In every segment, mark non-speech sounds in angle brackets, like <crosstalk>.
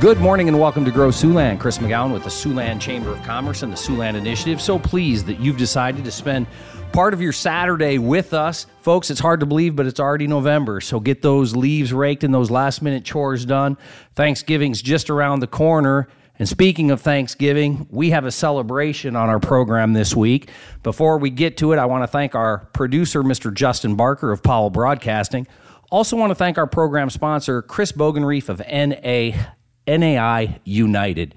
Good morning and welcome to Grow Siouxland. Chris McGowan with the Siouxland Chamber of Commerce and the Siouxland Initiative. So pleased that you've decided to spend part of your Saturday with us. Folks, it's hard to believe, but it's already November. So get those leaves raked and those last minute chores done. Thanksgiving's just around the corner. And speaking of Thanksgiving, we have a celebration on our program this week. Before we get to it, I want to thank our producer, Mr. Justin Barker of Powell Broadcasting. Also, want to thank our program sponsor, Chris Bogenrief of NA NAI United.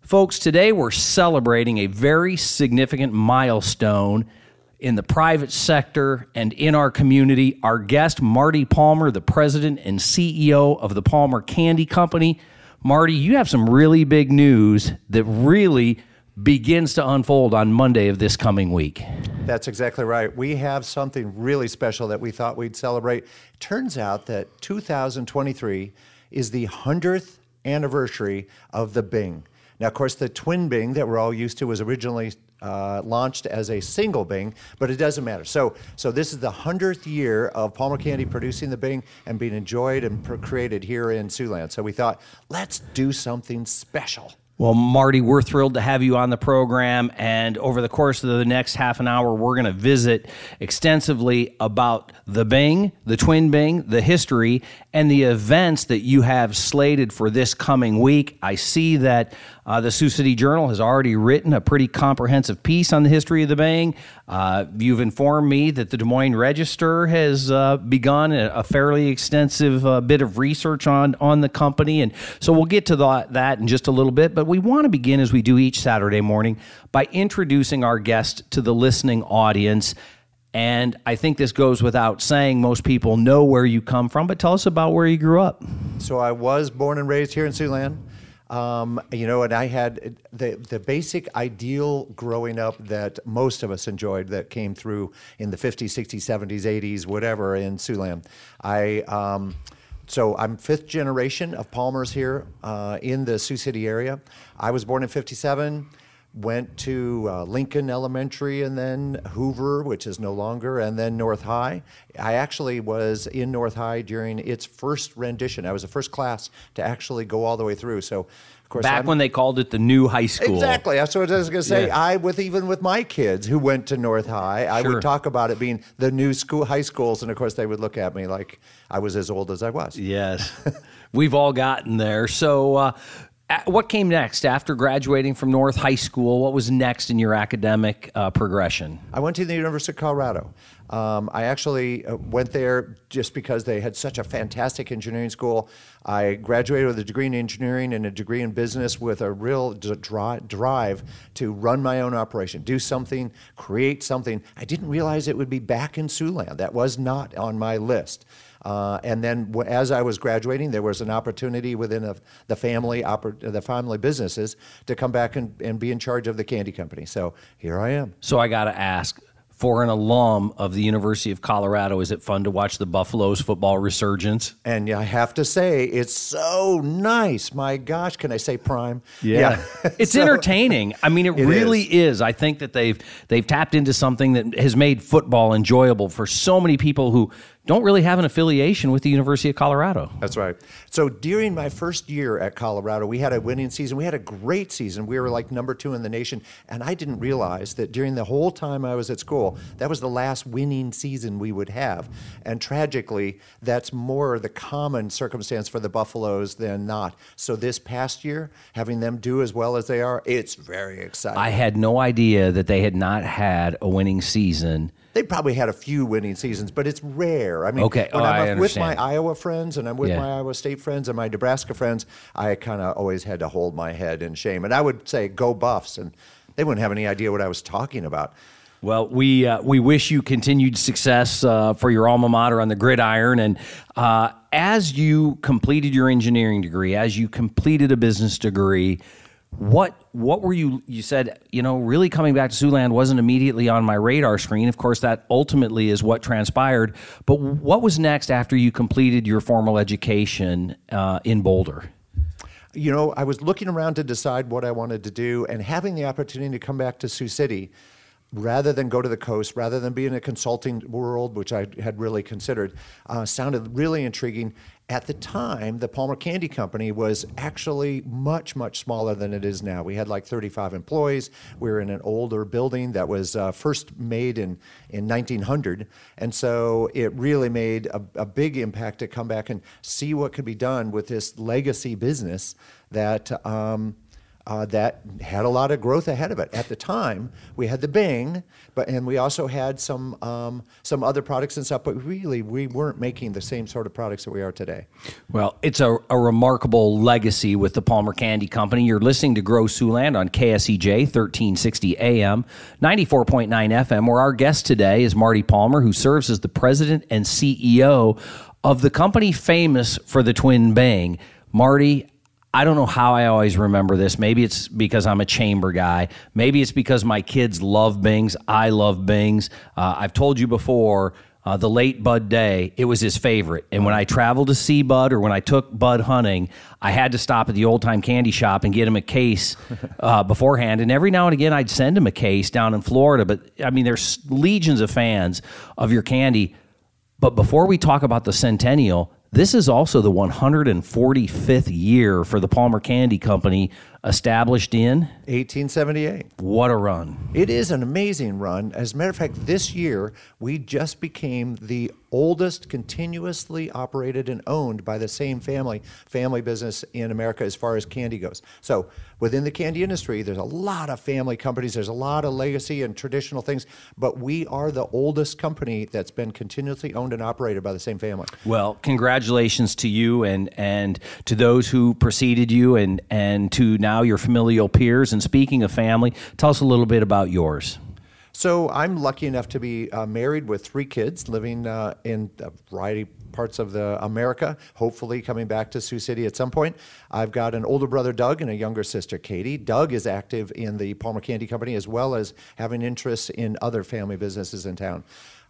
Folks, today we're celebrating a very significant milestone in the private sector and in our community. Our guest, Marty Palmer, the president and CEO of the Palmer Candy Company. Marty, you have some really big news that really begins to unfold on Monday of this coming week. That's exactly right. We have something really special that we thought we'd celebrate. Turns out that 2023 is the 100th anniversary of the Bing. Now, of course, the twin Bing that we're all used to was originally uh, launched as a single Bing, but it doesn't matter. So, so this is the hundredth year of Palmer Candy producing the Bing and being enjoyed and created here in Siouxland. So we thought, let's do something special. Well, Marty, we're thrilled to have you on the program. And over the course of the next half an hour, we're going to visit extensively about the Bing, the Twin Bing, the history, and the events that you have slated for this coming week. I see that uh, the Sioux City Journal has already written a pretty comprehensive piece on the history of the Bing. Uh, you've informed me that the Des Moines Register has uh, begun a, a, fairly extensive uh, bit of research on, on the company. And so we'll get to the, that in just a little bit. But we want to begin, as we do each Saturday morning, by introducing our guest to the listening audience. And I think this goes without saying. Most people know where you come from, but tell us about where you grew up. So I was born and raised here in Siouxland. Um, you know, and I had the the basic ideal growing up that most of us enjoyed that came through in the 50s, 60s, 70s, 80s, whatever in Siouxland. I um, so I'm fifth generation of Palmers here uh, in the Sioux City area. I was born in 57 went to uh, Lincoln Elementary and then Hoover, which is no longer, and then North High. I actually was in North High during its first rendition. I was the first class to actually go all the way through. So, of course, back I'm, when they called it the new high school. Exactly. That's what I was going to say. Yeah. I, with even with my kids who went to North High, I sure. would talk about it being the new school, high schools, and of course, they would look at me like I was as old as I was. Yes. <laughs> We've all gotten there. So, uh, what came next after graduating from North High School? What was next in your academic uh, progression? I went to the University of Colorado. Um, I actually uh, went there just because they had such a fantastic engineering school. I graduated with a degree in engineering and a degree in business with a real drive to run my own operation, do something, create something. I didn't realize it would be back in Siouxland. That was not on my list. Uh, and then w- as I was graduating, there was an opportunity within a, the family oper- the family businesses to come back and, and be in charge of the candy company. So here I am. So I got to ask, for an alum of the University of Colorado, is it fun to watch the Buffaloes football resurgence? And I have to say, it's so nice. My gosh, can I say prime? Yeah, yeah. <laughs> it's <laughs> so, entertaining. I mean, it, it really is. is. I think that they've they've tapped into something that has made football enjoyable for so many people who don't really have an affiliation with the University of Colorado. That's right. So during my first year at Colorado, we had a winning season. We had a great season. We were like number two in the nation. And I didn't realize that during the whole time I was at school, that was the last winning season we would have. And tragically, that's more the common circumstance for the Buffaloes than not. So this past year, having them do as well as they are, it's very exciting. I had no idea that they had not had a winning season they probably had a few winning seasons, but it's rare. I mean, okay. when oh, I'm with my Iowa friends and I'm with yeah. my Iowa State friends and my Nebraska friends, I kind of always had to hold my head in shame. And I would say, "Go Buffs," and they wouldn't have any idea what I was talking about. Well, we uh, we wish you continued success uh, for your alma mater on the gridiron, and uh, as you completed your engineering degree, as you completed a business degree, what what were you you said you know really coming back to Siouxland wasn't immediately on my radar screen. Of course that ultimately is what transpired. But what was next after you completed your formal education uh, in Boulder? You know I was looking around to decide what I wanted to do and having the opportunity to come back to Sioux City rather than go to the coast, rather than be in a consulting world, which I had really considered, uh, sounded really intriguing. At the time, the Palmer Candy Company was actually much, much smaller than it is now. We had like 35 employees. We were in an older building that was uh, first made in, in 1900. And so it really made a, a big impact to come back and see what could be done with this legacy business that. Um, uh, that had a lot of growth ahead of it. At the time, we had the Bing, but and we also had some um, some other products and stuff. But really, we weren't making the same sort of products that we are today. Well, it's a, a remarkable legacy with the Palmer Candy Company. You're listening to Grow Siouxland on KSCJ 1360 AM, 94.9 FM. Where our guest today is Marty Palmer, who serves as the president and CEO of the company famous for the Twin Bing. Marty, I don't know how I always remember this. Maybe it's because I'm a chamber guy. Maybe it's because my kids love Bings. I love Bings. Uh, I've told you before. Uh, the late Bud Day, it was his favorite. And when I traveled to see Bud or when I took Bud hunting, I had to stop at the old time candy shop and get him a case <laughs> uh, beforehand. And every now and again, I'd send him a case down in Florida. But I mean, there's legions of fans of your candy. But before we talk about the centennial, this is also the 145th year for the Palmer Candy Company, established in 1878. What a run! It is an amazing run. As a matter of fact, this year we just became the oldest continuously operated and owned by the same family family business in America as far as candy goes. So within the candy industry, there's a lot of family companies. There's a lot of legacy and traditional things, but we are the oldest company that's been continuously owned and operated by the same family. Well, congratulations to you and and to those who preceded you and and to now your familial peers. And speaking of family, tell us a little bit about yours. So I'm lucky enough to be uh, married with three kids, living uh, in a variety of parts of the America. Hopefully, coming back to Sioux City at some point. I've got an older brother, Doug, and a younger sister, Katie. Doug is active in the Palmer Candy Company as well as having interests in other family businesses in town.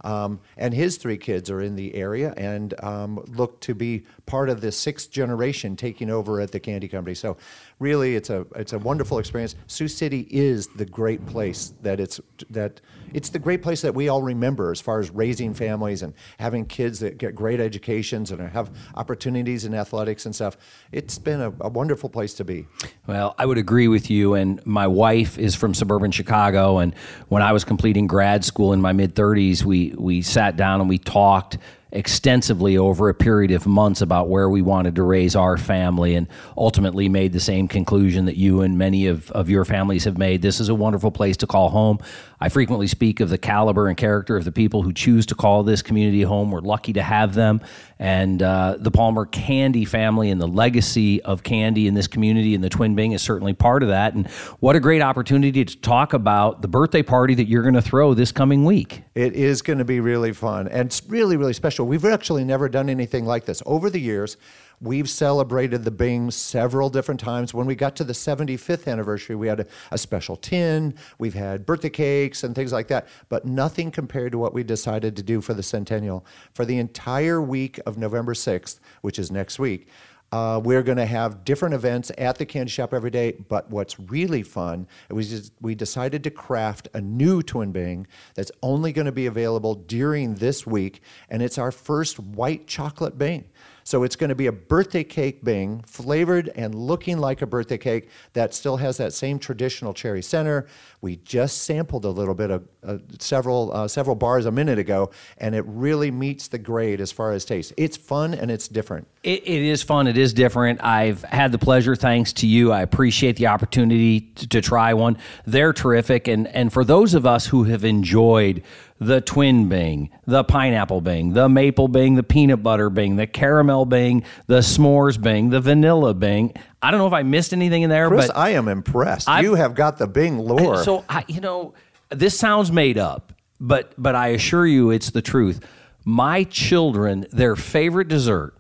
Um, and his three kids are in the area and um, look to be part of the sixth generation taking over at the candy company. So, really, it's a it's a wonderful experience. Sioux City is the great place that it's that it's the great place that we all remember as far as raising families and having kids that get great educations and have opportunities in athletics and stuff. It's been a, a wonderful place to be. Well, I would agree with you. And my wife is from suburban Chicago, and when I was completing grad school in my mid 30s, we we sat down and we talked extensively over a period of months about where we wanted to raise our family and ultimately made the same conclusion that you and many of, of your families have made. This is a wonderful place to call home. I frequently speak of the caliber and character of the people who choose to call this community home. We're lucky to have them. And uh, the Palmer Candy family and the legacy of candy in this community and the Twin Bing is certainly part of that. And what a great opportunity to talk about the birthday party that you're going to throw this coming week. It is going to be really fun and it's really, really special. We've actually never done anything like this. Over the years, We've celebrated the Bing several different times. When we got to the 75th anniversary, we had a, a, special tin. We've had birthday cakes and things like that, but nothing compared to what we decided to do for the centennial. For the entire week of November 6th, which is next week, uh, we're going to have different events at the candy shop every day. But what's really fun is we decided to craft a new Twin Bing that's only going to be available during this week, and it's our first white chocolate Bing. So it's going to be a birthday cake Bing, flavored and looking like a birthday cake that still has that same traditional cherry center. We just sampled a little bit of uh, several uh, several bars a minute ago, and it really meets the grade as far as taste. It's fun and it's different. It, it is fun. It is different. I've had the pleasure, thanks to you. I appreciate the opportunity to, to try one. They're terrific, and and for those of us who have enjoyed the twin bing, the pineapple bing, the maple bing, the peanut butter bing, the caramel bing, the s'mores bing, the vanilla bing. I don't know if I missed anything in there, Chris, but I am impressed. I've, you have got the bing lore. So I, you know, this sounds made up, but but I assure you, it's the truth. My children, their favorite dessert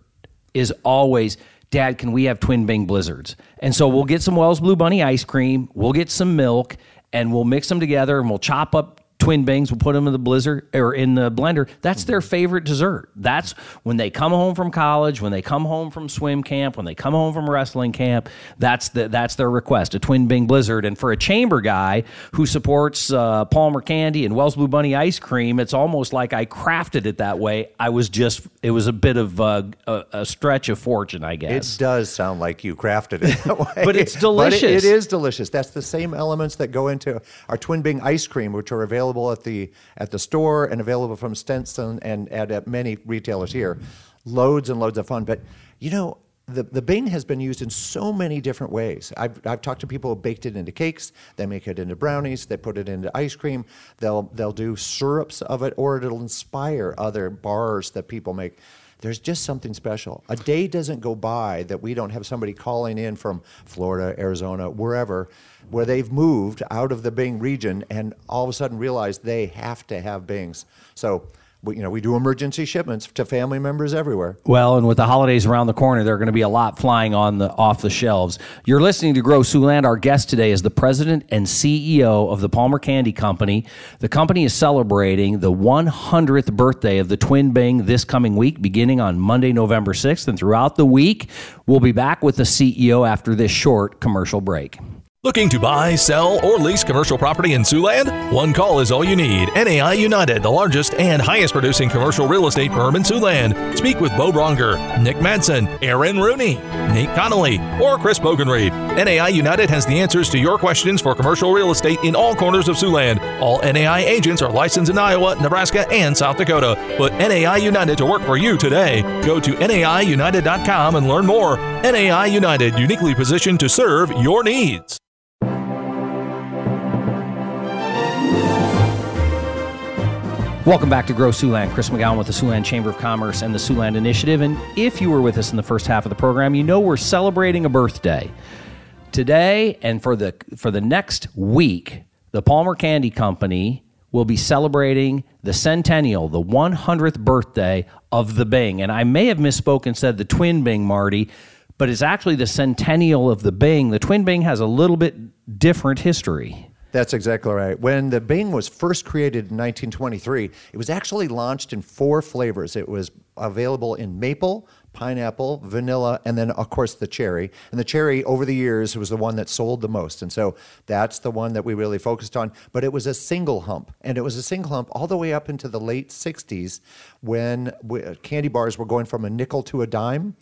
is always. Dad, can we have twin bing blizzards? And so we'll get some Wells Blue Bunny ice cream, we'll get some milk, and we'll mix them together and we'll chop up twin Bings. We'll put them in the blizzard or in the blender. That's their favorite dessert. That's when they come home from college, when they come home from swim camp, when they come home from wrestling camp. That's the that's their request: a twin Bing blizzard. And for a chamber guy who supports uh, Palmer candy and Wells Blue Bunny ice cream, it's almost like I crafted it that way. I was just it was a bit of uh, a, a, stretch of fortune, I guess. It does sound like you crafted it that <laughs> way, but it's delicious. But it, it is delicious. That's the same elements that go into our twin Bing ice cream, which are available at the at the store and available from Stensland and at, at many retailers here. Loads and loads of fun. But you know, the, the Bing has been used in so many different ways. I've, I've talked to people who baked it into cakes, they make it into brownies, they put it into ice cream, they'll, they'll do syrups of it, or it'll inspire other bars that people make. There's just something special. A day doesn't go by that we don't have somebody calling in from Florida, Arizona, wherever, where they've moved out of the Bing region and all of a sudden realize they have to have Bings. So we, you know, we do emergency shipments to family members everywhere. Well, and with the holidays around the corner, there are going to be a lot flying on the off the shelves. You're listening to Grow Siouxland. Our guest today is the president and CEO of the Palmer Candy Company. The company is celebrating the 100th birthday of the Twin Bing this coming week, beginning on Monday, November 6th, and throughout the week. We'll be back with the CEO after this short commercial break. Looking to buy, sell, or lease commercial property in Siouxland? One call is all you need. NAI United, the largest and highest producing commercial real estate firm in Siouxland. Speak with Bo Bronger, Nick Madsen, Aaron Rooney, Nate Connolly, or Chris Bogenrief. NAI United has the answers to your questions for commercial real estate in all corners of Siouxland. All NAI agents are licensed in Iowa, Nebraska, and South Dakota. Put NAI United to work for you today. Go to NAIUnited.com and learn more. NAI United, uniquely positioned to serve your needs. Welcome back to Grow Siouxland. Chris McGowan with the Siouxland Chamber of Commerce and the Siouxland Initiative. And if you were with us in the first half of the program, you know we're celebrating a birthday. Today and for the for the next week, the Palmer Candy Company will be celebrating the centennial, the 100th birthday of the Bing. And I may have misspoken and said the twin Bing, Marty, but it's actually the centennial of the Bing. The twin Bing has a little bit different history. That's exactly right. When the Bing was first created in 1923, it was actually launched in four flavors. It was available in maple, pineapple, vanilla, and then, of course, the cherry. And the cherry, over the years, was the one that sold the most. And so that's the one that we really focused on. But it was a single hump. And it was a single hump all the way up into the late 60s when candy bars were going from a nickel to a dime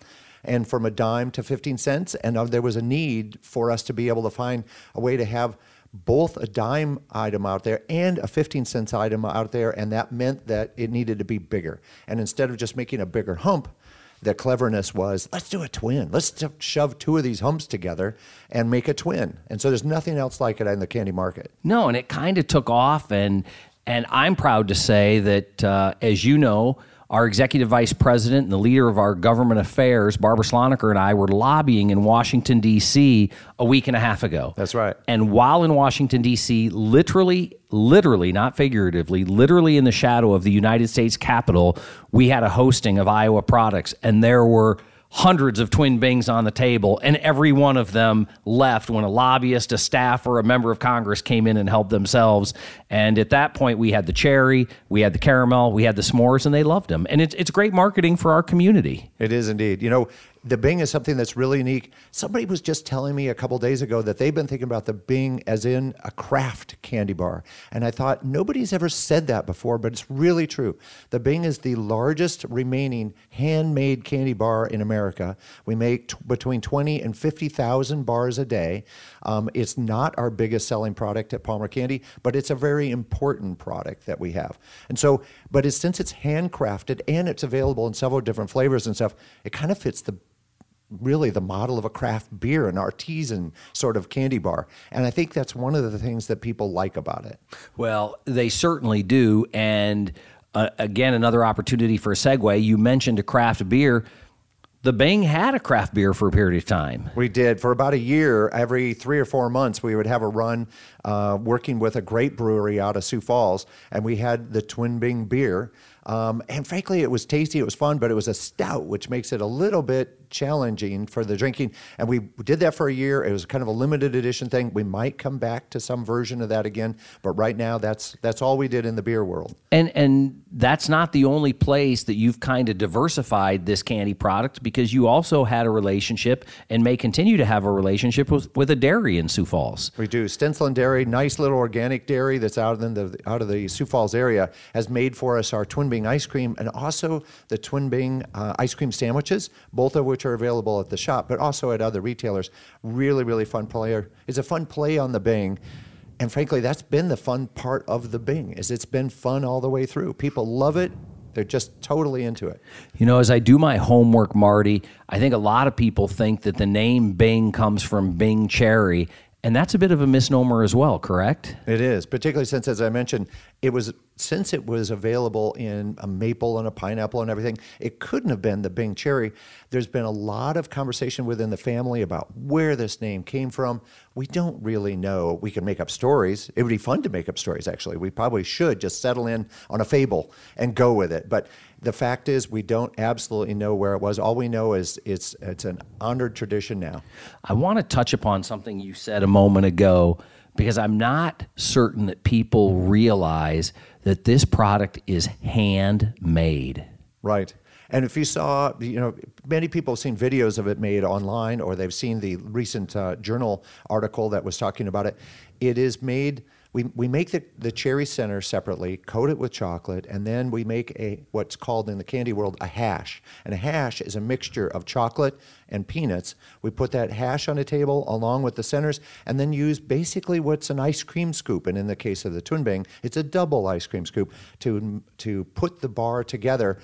and from a dime to 15 cents. And uh, there was a need for us to be able to find a way to have both a dime item out there and a 15 cents item out there, and that meant that it needed to be bigger. And instead of just making a bigger hump, the cleverness was let's do a twin. Let's shove two of these humps together and make a twin. And so there's nothing else like it in the candy market. No, and it kind of took off. And and I'm proud to say that, uh, as you know, our executive vice president and the leader of our government affairs, Barbara Sloniker, and I were lobbying in Washington, D.C. a week and a half ago. That's right. And while in Washington, D.C., literally, literally, not figuratively, literally in the shadow of the United States Capitol, we had a hosting of Iowa products, and there were hundreds of twin bings on the table, and every one of them left when a lobbyist, a staff, or a member of Congress came in and helped themselves. And at that point, we had the cherry, we had the caramel, we had the s'mores, and they loved them. And it's, it's great marketing for our community. It is indeed. You know, the Bing is something that's really unique. Somebody was just telling me a couple days ago that they've been thinking about the Bing as in a craft candy bar. And I thought, nobody's ever said that before, but it's really true. The Bing is the largest remaining handmade candy bar in America. We make t- between 20 and 50,000 bars a day. Um, it's not our biggest selling product at Palmer Candy, but it's a very important product that we have. And so, but it's, since it's handcrafted and it's available in several different flavors and stuff, it kind of fits the really the model of a craft beer, an artisan sort of candy bar. And I think that's one of the things that people like about it. Well, they certainly do. And uh, again, another opportunity for a segue. You mentioned a craft beer. The Bing had a craft beer for a period of time. We did. For about a year, every three or four months, we would have a run uh, working with a great brewery out of Sioux Falls, and we had the Twin Bing beer. Um, and frankly, it was tasty, it was fun, but it was a stout, which makes it a little bit challenging for the drinking. And we did that for a year. It was kind of a limited edition thing. We might come back to some version of that again, but right now that's that's all we did in the beer world. And and that's not the only place that you've kind of diversified this candy product because you also had a relationship and may continue to have a relationship with, with a dairy in Sioux Falls. We do. Stensland Dairy, nice little organic dairy that's out in the out of the Sioux Falls area, has made for us our Twin Bing ice cream and also the Twin Bing uh, ice cream sandwiches, both of which are available at the shop, but also at other retailers. Really, really fun player. It's a fun play on the Bing. And frankly, that's been the fun part of the Bing, is it's been fun all the way through. People love it. They're just totally into it. You know, as I do my homework, Marty, I think a lot of people think that the name Bing comes from Bing Cherry, and that's a bit of a misnomer as well, correct? It is, particularly since, as I mentioned, it was since it was available in a maple and a pineapple and everything. It couldn't have been the Bing cherry. There's been a lot of conversation within the family about where this name came from. We don't really know. We can make up stories. It would be fun to make up stories. Actually, we probably should just settle in on a fable and go with it. But the fact is, we don't absolutely know where it was. All we know is it's it's an honored tradition now. I want to touch upon something you said a moment ago because I'm not certain that people realize that this product is handmade. Right. And if you saw, you know, many people have seen videos of it made online or they've seen the recent uh, journal article that was talking about it. It is made we, we make the, the cherry center separately, coat it with chocolate, and then we make a what's called in the candy world a hash. And a hash is a mixture of chocolate and peanuts. We put that hash on a table along with the centers, and then use basically what's an ice cream scoop. And in the case of the Twin Bing, it's a double ice cream scoop to to put the bar together.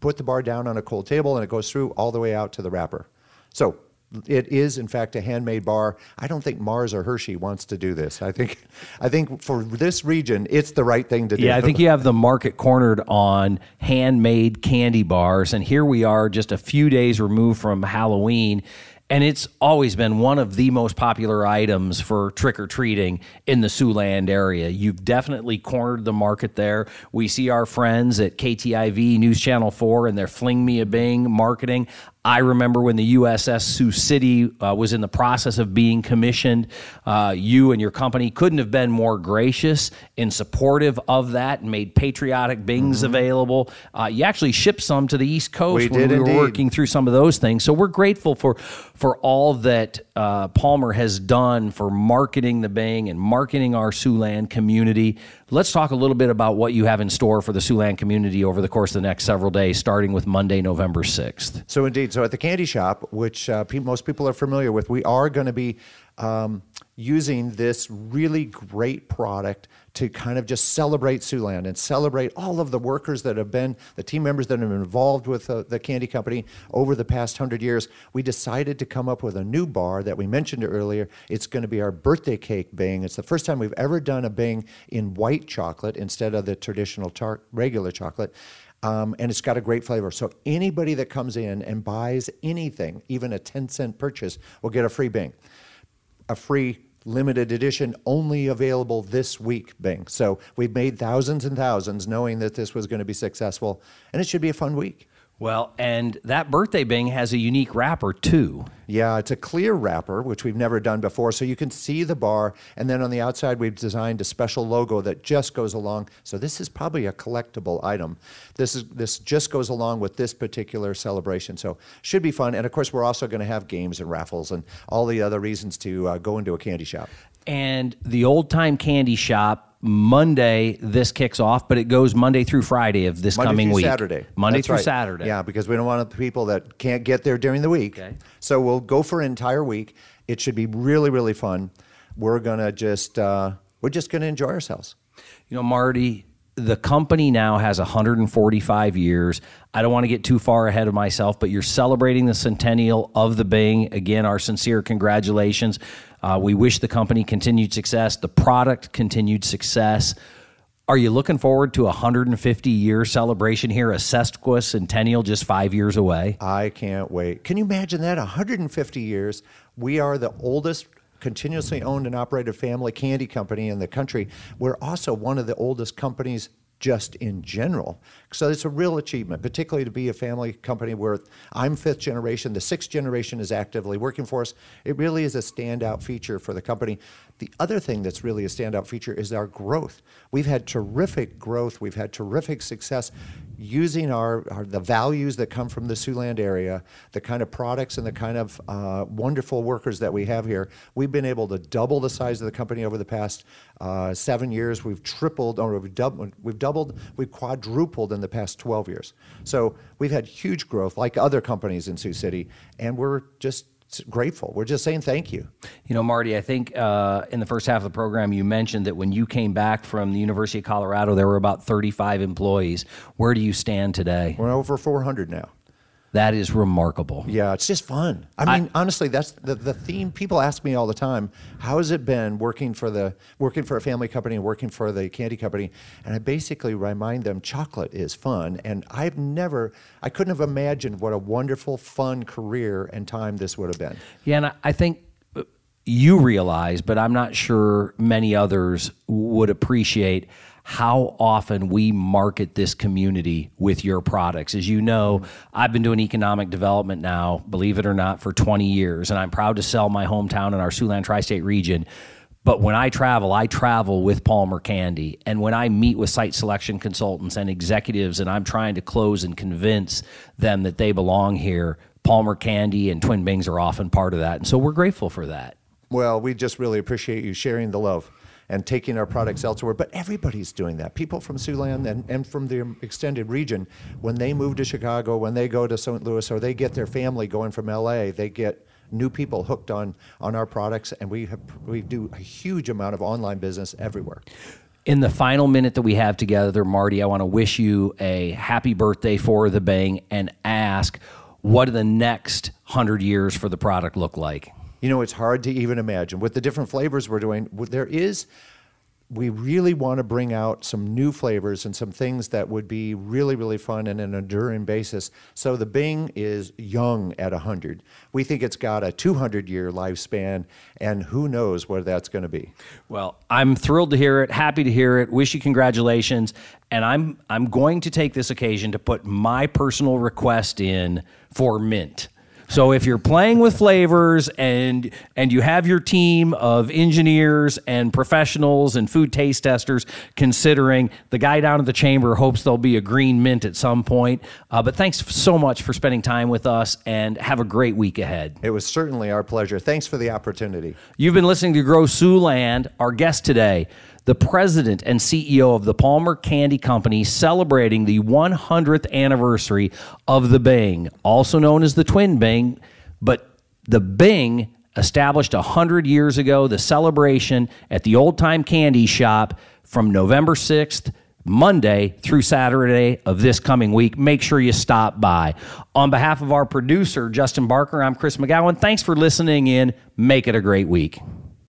Put the bar down on a cold table, and it goes through all the way out to the wrapper. So it is in fact a handmade bar. I don't think Mars or Hershey wants to do this. I think I think for this region it's the right thing to do. Yeah, I think you have the market cornered on handmade candy bars and here we are just a few days removed from Halloween and it's always been one of the most popular items for trick or treating in the Siouxland area. You've definitely cornered the market there. We see our friends at KTIV News Channel 4 and their Fling Me a Bing marketing. I remember when the USS Sioux City uh, was in the process of being commissioned. Uh, you and your company couldn't have been more gracious and supportive of that and made patriotic bings mm-hmm. available. Uh, you actually shipped some to the East Coast we when we were working through some of those things. So we're grateful for for all that uh, Palmer has done for marketing the Bing and marketing our Siouxland community. Let's talk a little bit about what you have in store for the Siouxland community over the course of the next several days, starting with Monday, November 6th. So, indeed, so at the candy shop, which uh, pe- most people are familiar with, we are going to be um, using this really great product to kind of just celebrate Siouxland and celebrate all of the workers that have been, the team members that have been involved with uh, the candy company over the past hundred years. We decided to come up with a new bar that we mentioned earlier. It's going to be our birthday cake Bing. It's the first time we've ever done a Bing in white chocolate instead of the traditional tar- regular chocolate. Um, and it's got a great flavor. So anybody that comes in and buys anything, even a 10 cent purchase, will get a free Bing, a free limited edition, only available this week Bing. So we've made thousands and thousands knowing that this was going to be successful, and it should be a fun week. Well, and that birthday Bing has a unique wrapper too. Yeah, it's a clear wrapper, which we've never done before. So you can see the bar. And then on the outside, we've designed a special logo that just goes along. So this is probably a collectible item. This, is, this just goes along with this particular celebration. So should be fun. And of course, we're also going to have games and raffles and all the other reasons to uh, go into a candy shop. And the old time candy shop Monday this kicks off, but it goes Monday through Friday of this Monday coming week. Saturday. Monday That's through right. Saturday. Yeah, because we don't want the people that can't get there during the week. Okay. So we'll go for an entire week. It should be really, really fun. We're gonna just uh, we're just gonna enjoy ourselves. You know, Marty, the company now has 145 years. I don't want to get too far ahead of myself, but you're celebrating the centennial of the Bing. Again, our sincere congratulations. Uh, we wish the company continued success, the product continued success. Are you looking forward to a 150 year celebration here, a sesquicentennial just five years away? I can't wait. Can you imagine that? 150 years. We are the oldest continuously owned and operated family candy company in the country. We're also one of the oldest companies just in general. So it's a real achievement, particularly to be a family company where I'm fifth generation, the sixth generation is actively working for us. It really is a standout feature for the company. The other thing that's really a standout feature is our growth. We've had terrific growth, we've had terrific success using our, our, the values that come from the Siouxland area, the kind of products and the kind of uh, wonderful workers that we have here, we've been able to double the size of the company over the past uh, seven years. We've tripled, or we've, dub- we've doubled, we've quadrupled in the past 12 years. So we've had huge growth, like other companies in Sioux City, and we're just grateful. We're just saying thank you. You know, Marty, I think uh, in the first half of the program, you mentioned that when you came back from the University of Colorado, there were about 35 employees. Where do you stand today? We're over 400 now. That is remarkable. Yeah, it's just fun. I mean, I, honestly, that's the, the theme. People ask me all the time, how has it been working for the working for a family company and working for the candy company? And I basically remind them chocolate is fun. And I've never I couldn't have imagined what a wonderful, fun career and time this would have been. Yeah, and I think uh, you realize, but I'm not sure many others would appreciate how often we market this community with your products. As you know, I've been doing economic development now, believe it or not, for 20 years, and I'm proud to sell my hometown in our Siouxland tri state region. But when I travel, I travel with Palmer Candy. And when I meet with site selection consultants and executives and I'm trying to close and convince them that they belong here, Palmer Candy and Twin Bings are often part of that. And so we're grateful for that. Well, we just really appreciate you sharing the love and taking our products mm-hmm. elsewhere. But everybody's doing that. People from Siouxland and, and from the extended region, when they move to Chicago, when they go to St. Louis, or they get their family going from LA, they get new people hooked on on our products, and we have, we do a huge amount of online business everywhere. In the final minute that we have together, Marty, I want to wish you a happy birthday for the Bing and ask what do the next hundred years for the product look like? You know, it's hard to even imagine. With the different flavors we're doing, there is, we really want to bring out some new flavors and some things that would be really, really fun and an enduring basis. So the Bing is young at 100. We think it's got a 200 year lifespan, and who knows what that's going to be. Well, I'm thrilled to hear it, happy to hear it, wish you congratulations. And I'm, I'm going to take this occasion to put my personal request in for mint. So if you're playing with flavors and and you have your team of engineers and professionals and food taste testers considering, the guy down at the chamber hopes there'll be a green mint at some point. Uh, but thanks so much for spending time with us and have a great week ahead. It was certainly our pleasure. Thanks for the opportunity. You've been listening to Grow Siouxland. Our guest today the president and CEO of the Palmer Candy Company, celebrating the 100th anniversary of the Bing, also known as the Twin Bing. But the Bing, established 100 years ago, the celebration at the Old Time Candy Shop from November 6th Monday through Saturday of this coming week. Make sure you stop by. On behalf of our producer, Justin Barker, I'm Chris McGowan. Thanks for listening in. Make it a great week.